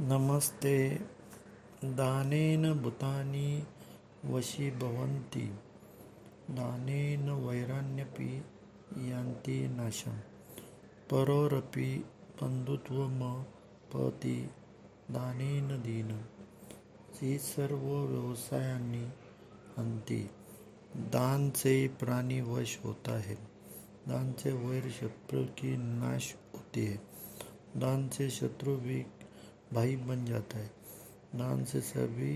नमस्ते। दानेन भूतानि वशीभवन्ति दानेन वैराण्यपि यान्ति नाशं परोरपि बंधुत्वमपहति दानेन दीनं ही सर्व व्यवसायांनी अंती दान से प्राणी वश होता है। दान से वैर शत्रु की नाश होती है। दान से शत्रु भी भाई बन जाता है। दान से सभी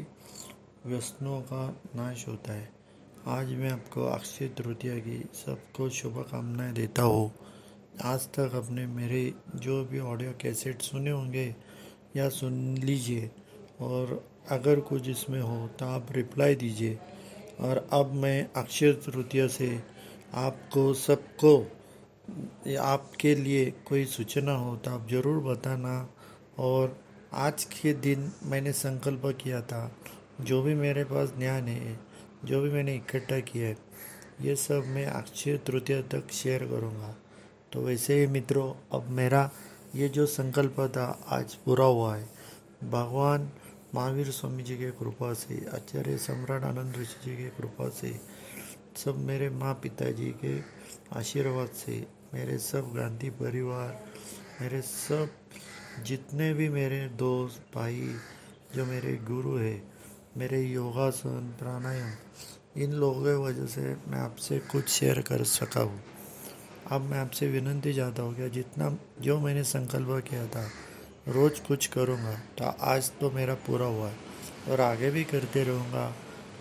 व्यसनों का नाश होता है। आज मैं आपको अक्षय तृतीया की सबको शुभकामनाएँ देता हूँ। आज तक अपने मेरे जो भी ऑडियो कैसेट सुने होंगे या सुन लीजिए और अगर कुछ इसमें हो तो आप रिप्लाई दीजिए। और अब मैं अक्षय तृतीया से आपको सबको, आपके लिए कोई सूचना हो तो आप ज़रूर बताना और आज के दिन मैंने संकल्प किया था, जो भी मेरे पास ज्ञान है, जो भी मैंने इकट्ठा किया है, ये सब मैं अक्षय तृतीय तक शेयर करूँगा। तो वैसे ही मित्रों, अब मेरा ये जो संकल्प था, आज पूरा हुआ है। भगवान महावीर स्वामी जी के कृपा से, आचार्य सम्राट आनंद ऋषि जी के कृपा से, सब मेरे माँ पिताजी के आशीर्वाद से, मेरे सब गांधी परिवार, मेरे सब जितने भी मेरे दोस्त भाई, जो मेरे गुरु है, मेरे योगासन, प्राणायाम, इन लोगों की वजह से मैं आपसे कुछ शेयर कर सका हूँ। अब मैं आपसे विनंती चाहता हूँ कि जितना, जो मैंने संकल्प किया था, रोज़ कुछ करूँगा तो आज तो मेरा पूरा हुआ है। और आगे भी करते रहूँगा।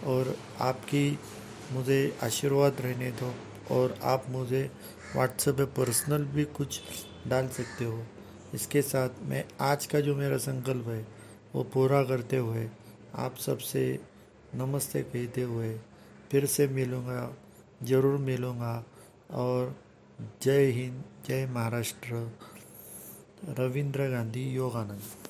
और आपकी मुझे आशीर्वाद रहने दो। और आप मुझे व्हाट्सएप पे पर्सनल भी कुछ डाल सकते हो। इसके साथ मैं आज का जो मेरा संकल्प है, वो पूरा करते हुए आप सबसे नमस्ते कहते हुए फिर से मिलूँगा, ज़रूर मिलूँगा और जय हिंद, जय महाराष्ट्र। रविंद्र गांधी योगानंद।